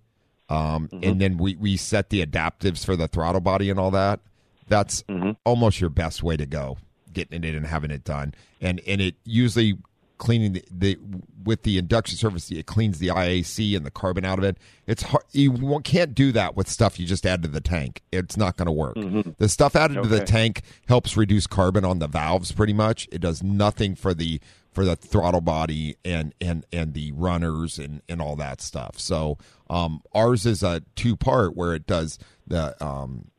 um, and then we, we set the adaptives for the throttle body and all that. That's almost your best way to go, getting it in and having it done. And and it usually cleaning the, the with the induction service, it cleans the IAC and the carbon out of it. It's hard, you can't do that with stuff you just add to the tank. It's not going to work. The stuff added to the tank helps reduce carbon on the valves pretty much. It does nothing for the for the throttle body and and and the runners and and all that stuff. So um, ours is a two part where it does the um,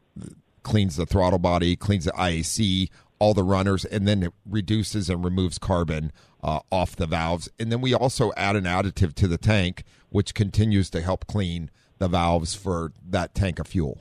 cleans the throttle body, cleans the IAC, all the runners, and then it reduces and removes carbon uh, off the valves. And then we also add an additive to the tank, which continues to help clean the valves for that tank of fuel.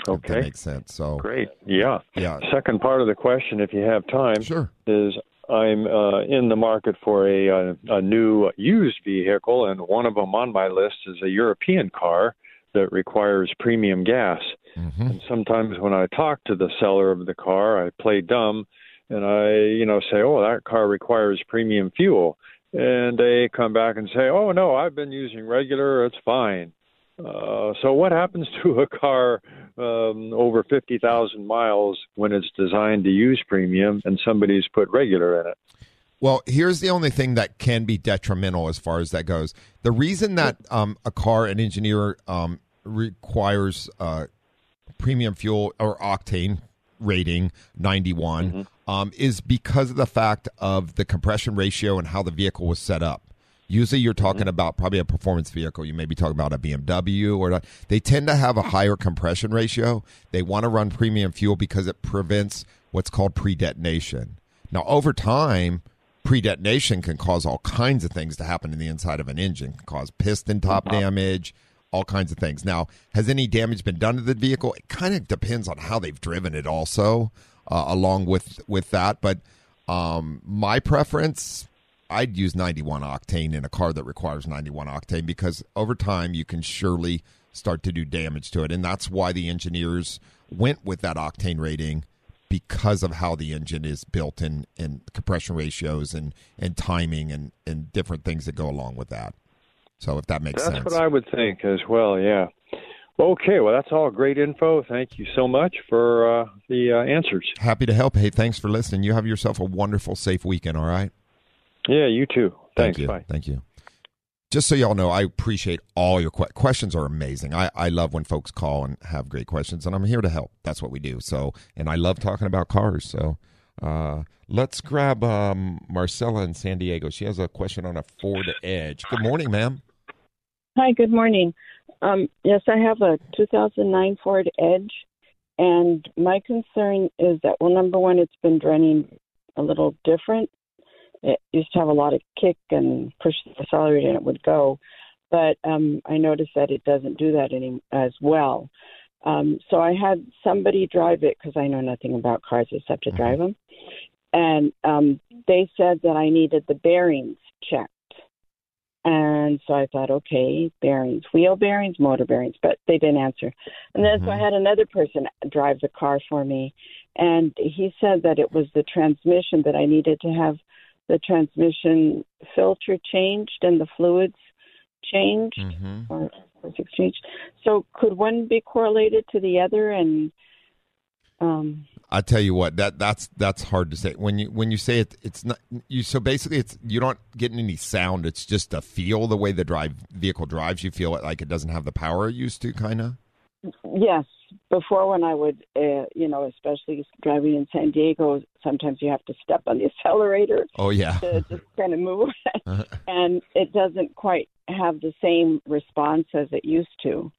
If that Okay. makes sense. So Great. Yeah. Yeah. Second part of the question, if you have time, Sure. is I'm uh, in the market for a, a a new used vehicle, and one of them on my list is a European car that requires premium gas. Mm-hmm. And sometimes when I talk to the seller of the car, I play dumb, and I you know say, "Oh, that car requires premium fuel," and they come back and say, "Oh no, I've been using regular; it's fine." Uh, so what happens to a car um, over 50,000 miles when it's designed to use premium and somebody's put regular in it? Well, here's the only thing that can be detrimental as far as that goes. The reason that um, a car, an engineer, um, requires uh, premium fuel or octane rating 91 mm-hmm. um, is because of the fact of the compression ratio and how the vehicle was set up. Usually, you're talking mm-hmm. about probably a performance vehicle. You may be talking about a BMW or they tend to have a higher compression ratio. They want to run premium fuel because it prevents what's called pre-detonation. Now, over time, pre-detonation can cause all kinds of things to happen in the inside of an engine, can cause piston top mm-hmm. damage, all kinds of things. Now, has any damage been done to the vehicle? It kind of depends on how they've driven it, also, uh, along with with that. But um, my preference, I'd use 91 octane in a car that requires 91 octane because over time you can surely start to do damage to it, and that's why the engineers went with that octane rating because of how the engine is built and, and compression ratios and, and timing and, and different things that go along with that. So if that makes That's sense. That's what I would think as well. Yeah. Okay. Well, that's all great info. Thank you so much for uh, the uh, answers. Happy to help. Hey, thanks for listening. You have yourself a wonderful, safe weekend. All right. Yeah. You too. Thank you. Bye. Thank you. Just so y'all know, I appreciate all your que- questions. Are amazing. I, I love when folks call and have great questions, and I'm here to help. That's what we do. So, and I love talking about cars. So, uh, let's grab um, Marcella in San Diego. She has a question on a Ford Edge. Good morning, ma'am. Hi, good morning. Um, yes, I have a 2009 Ford Edge, and my concern is that, well, number one, it's been running a little different. It used to have a lot of kick and push the accelerator and it would go, but um, I noticed that it doesn't do that any as well. Um, so I had somebody drive it because I know nothing about cars except to drive them, and um, they said that I needed the bearings checked. And so I thought, okay, bearings, wheel bearings, motor bearings, but they didn't answer. And then so I had another person drive the car for me, and he said that it was the transmission that I needed to have the transmission filter changed and the fluids changed Mm-hmm. or, or exchanged. So could one be correlated to the other? And um, I tell you what, that that's that's hard to say. When you when you say it, it's not you. So basically, it's you're not getting any sound. It's just a feel. The way the drive vehicle drives, you feel it like it doesn't have the power it used to, kind of. Yes, before when I would, uh, you know, especially driving in San Diego, sometimes you have to step on the accelerator Oh yeah. to just kind of move, Uh-huh. and it doesn't quite have the same response as it used to.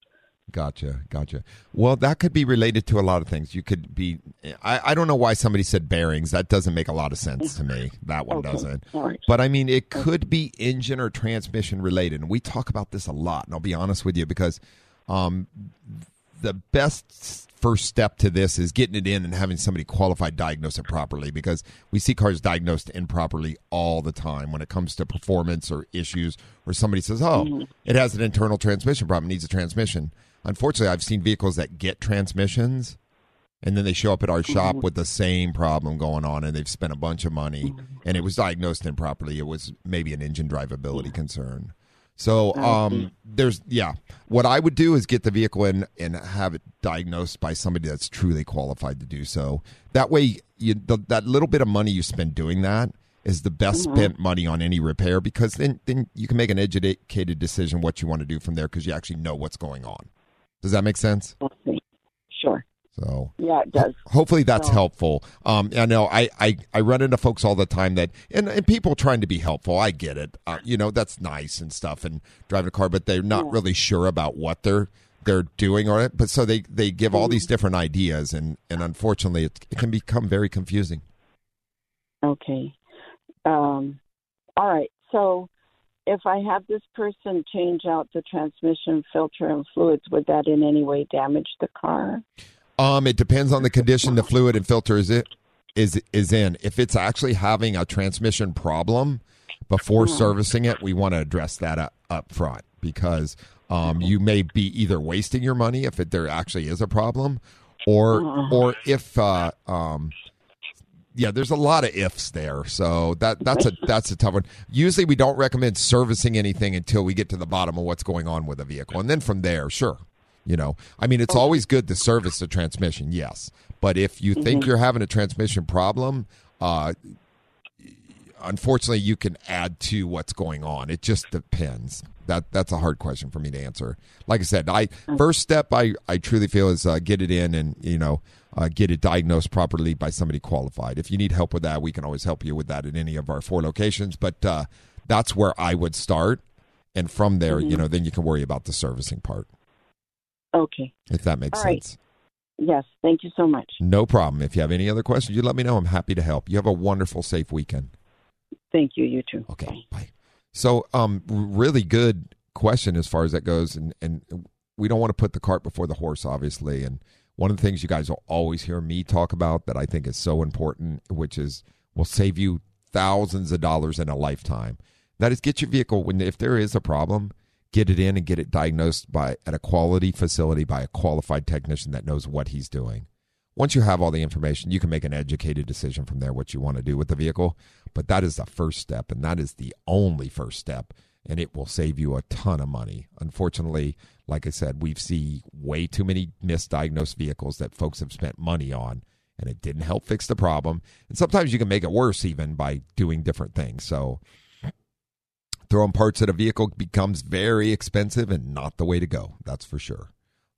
Gotcha, gotcha. Well, that could be related to a lot of things. You could be. I, I don't know why somebody said bearings. That doesn't make a lot of sense to me. That one Okay, doesn't. right. But I mean, it could be engine or transmission related, and we talk about this a lot. And I'll be honest with you because um, the best first step to this is getting it in and having somebody qualified diagnose it properly because we see cars diagnosed improperly all the time when it comes to performance or issues or somebody says oh it has an internal transmission problem needs a transmission unfortunately i've seen vehicles that get transmissions and then they show up at our mm-hmm. shop with the same problem going on and they've spent a bunch of money mm-hmm. and it was diagnosed improperly. It was maybe an engine drivability concern. So um there's yeah. What i would do is get the vehicle in and have it diagnosed by somebody that's truly qualified to do so. That way you the, that little bit of money you spend doing that is the best mm-hmm. spent money on any repair because then then you can make an educated decision what you want to do from there because you actually know what's going on does that make sense Okay. Sure. so Yeah, it does. hopefully that's So- helpful um i know I, I i run into folks all the time that and, and people trying to be helpful i get it uh, you know that's nice and stuff and driving a car but they're not really sure about what they're they're doing or it but so they they give all these different ideas and and unfortunately it, it can become very confusing Okay. Um, all right. So if I have this person change out the transmission filter and fluids, would that in any way damage the car? Um, it depends on the condition the fluid and filter is it is is in. If it's actually having a transmission problem before servicing it, we want to address that up, up front because um, you may be either wasting your money if it, there actually is a problem, or or if uh, um, yeah, there's a lot of ifs there. So that that's a that's a tough one. Usually, we don't recommend servicing anything until we get to the bottom of what's going on with a vehicle, and then from there, sure, you know, I mean, it's always good to service the transmission, yes, but if you think you're having a transmission problem, uh, unfortunately, you can add to what's going on. It just depends. That that's a hard question for me to answer. Like I said, I first step I I truly feel is uh, get it in and you know uh, get it diagnosed properly by somebody qualified. If you need help with that, we can always help you with that at any of our four locations. But uh, that's where I would start, and from there, you know, then you can worry about the servicing part Okay. if that makes All right. sense. Yes. Thank you so much. No problem. If you have any other questions, you let me know. I'm happy to help. You have a wonderful, safe weekend. Thank you. You too. Okay, bye. So, um, really good question as far as that goes, and and we don't want to put the cart before the horse, obviously. And one of the things you guys will always hear me talk about that I think is so important, which is will save you thousands of dollars in a lifetime. That is, get your vehicle when if there is a problem, get it in and get it diagnosed by at a quality facility by a qualified technician that knows what he's doing. Once you have all the information, you can make an educated decision from there what you want to do with the vehicle. But that is the first step, and that is the only first step, and it will save you a ton of money. Unfortunately, like I said, we've seen way too many misdiagnosed vehicles that folks have spent money on, and it didn't help fix the problem. And sometimes you can make it worse even by doing different things. So throwing parts at a vehicle becomes very expensive and not the way to go. That's for sure.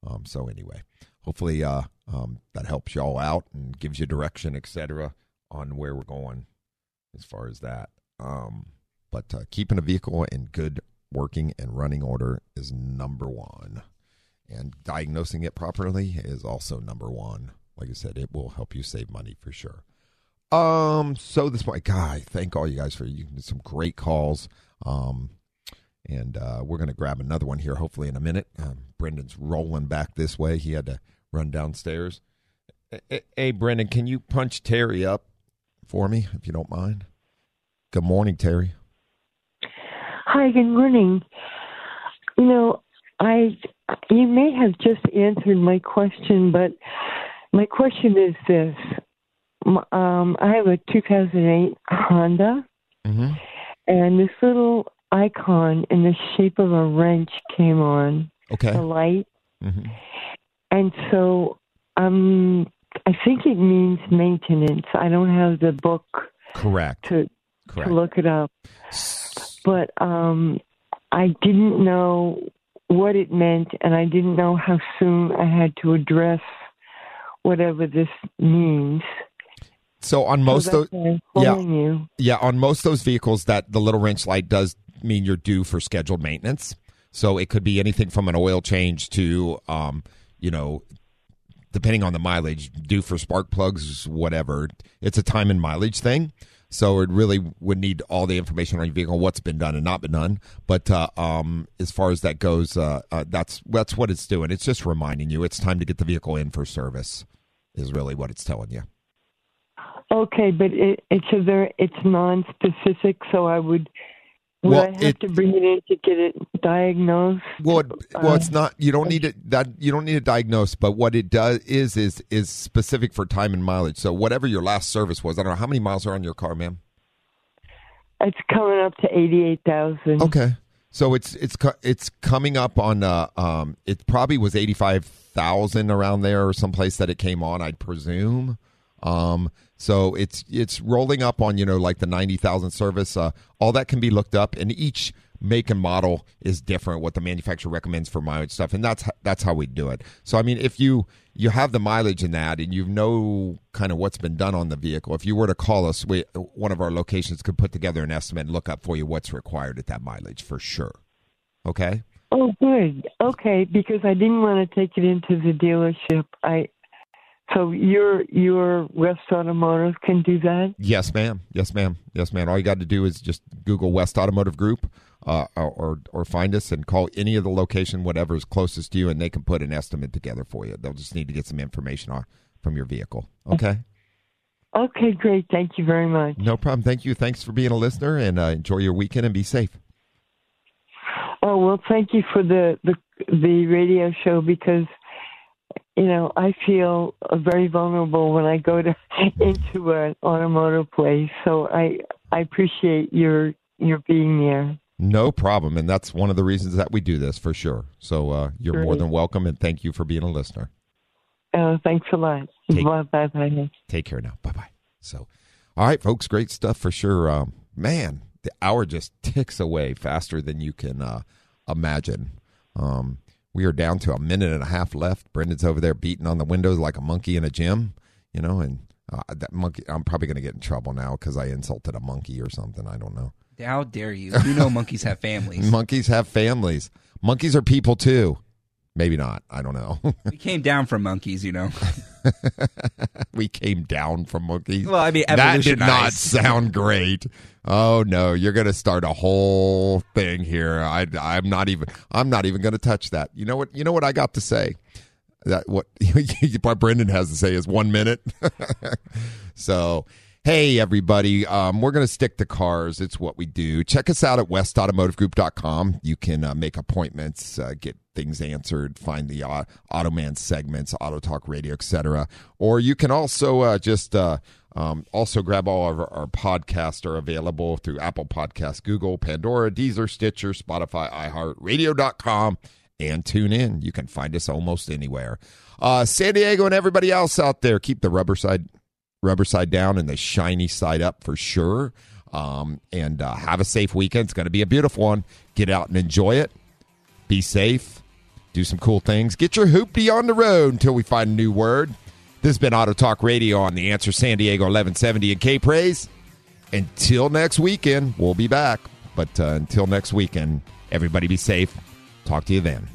Um, so anyway, hopefully uh, um, that helps you all out and gives you direction, etc., on where we're going as far as that. Um, but uh, keeping a vehicle in good working and running order is number one, and diagnosing it properly is also number one. Like I said, it will help you save money for sure. Um, so this my guy, thank all you guys for you some great calls. Um, and uh, we're to grab another one here, hopefully in a minute. Um, Brendan's rolling back this way. He had to run downstairs. Hey, Brendan, can you punch Terry up for me, if you don't mind? Good morning, Terry. Hi, good morning. You know, I you may have just answered my question, but my question is this: um, I have a 2008 Honda, mm-hmm. and this little icon in the shape of a wrench came on Okay. the light, Mm-hmm. And so um, I think it means maintenance. I don't have the book Correct. to Correct. to look it up, but um, I didn't know what it meant, and I didn't know how soon I had to address whatever this means. So on most so of that's why I'm yeah. you. Yeah, on most those vehicles, that the little wrench light does mean you're due for scheduled maintenance. So it could be anything from an oil change to, um, you know, depending on the mileage, due for spark plugs, whatever. It's a time and mileage thing. So it really would need all the information on your vehicle, what's been done and not been done. But uh, um, as far as that goes, uh, uh, that's that's what it's doing. It's just reminding you it's time to get the vehicle in for service. Is really what it's telling you. Okay, but it, it's a very it's non-specific, so I would. Well, I have it- to bring it in to get it diagnosed? Well, it, well, it's not. You don't need it. That you don't need a diagnose. But what it does is is is specific for time and mileage. So whatever your last service was, I don't know how many miles are on your car, ma'am. It's coming up to eighty-eight thousand. Okay. So it's it's it's coming up on. Uh, um, it probably was eighty five thousand around there or someplace that it came on. I'd presume. Um, so it's it's rolling up on you know like the ninety thousand service. Uh, all that can be looked up, and each make and model is different. What the manufacturer recommends for mileage stuff, and that's that's how we do it. So I mean, if you you have the mileage in that, and you know kind of what's been done on the vehicle, if you were to call us, we one of our locations could put together an estimate and look up for you what's required at that mileage for sure. Okay. Oh, good. Okay, because I didn't want to take it into the dealership. I so your your West Automotive can do that. Yes, ma'am. Yes, ma'am. Yes, ma'am. All you got to do is just Google West Automotive Group, uh, or or find us and call any of the location, whatever is closest to you, and they can put an estimate together for you. They'll just need to get some information on from your vehicle. Okay. Okay, great. Thank you very much. No problem. Thank you. Thanks for being a listener, and uh, enjoy your weekend and be safe. Oh well, thank you for the the the radio show because you know I feel very vulnerable when I go to into an automotive place. So I I appreciate your your being there. No problem, and that's one of the reasons that we do this for sure. So uh, you're more than welcome, and thank you for being a listener. Uh, thanks a lot. Take- bye bye bye. Take care now. Bye bye. So, all right, folks, great stuff for sure. Um, man, the hour just ticks away faster than you can uh, imagine. Um, we are down to a minute and a half left. Brendan's over there beating on the windows like a monkey in a gym, you know, and uh, that monkey. I'm probably going to get in trouble now because I insulted a monkey or something. I don't know. How dare you? You know monkeys have families. Monkeys have families. Monkeys are people too. Maybe not. I don't know. we came down from monkeys, you know. we came down from monkeys. Well, I mean, that did not sound great. Oh no, you're going to start a whole thing here. I, I'm not even. I'm not even going to touch that. You know what? You know what I got to say. That what what Brendan has to say is one minute. so. Hey, everybody. Um, we're going to stick to cars. It's what we do. Check us out at westautomotivegroup.com. You can uh, make appointments, uh, get things answered, find the uh, Automan segments, Auto Talk Radio, etc. Or you can also uh, just uh, um, also grab all of our, our podcasts are available through Apple Podcasts, Google, Pandora, Deezer, Stitcher, Spotify, iHeart, Radio.com, and tune in. You can find us almost anywhere. Uh, San Diego and everybody else out there, keep the rubber side rubber side down and the shiny side up for sure. Um, and uh, have a safe weekend. It's going to be a beautiful one. Get out and enjoy it. Be safe. Do some cool things. Get your hoopty on the road until we find a new word. This has been Auto Talk Radio on the Answer San Diego 1170 and K Praise. Until next weekend, we'll be back. But uh, until next weekend, everybody be safe. Talk to you then.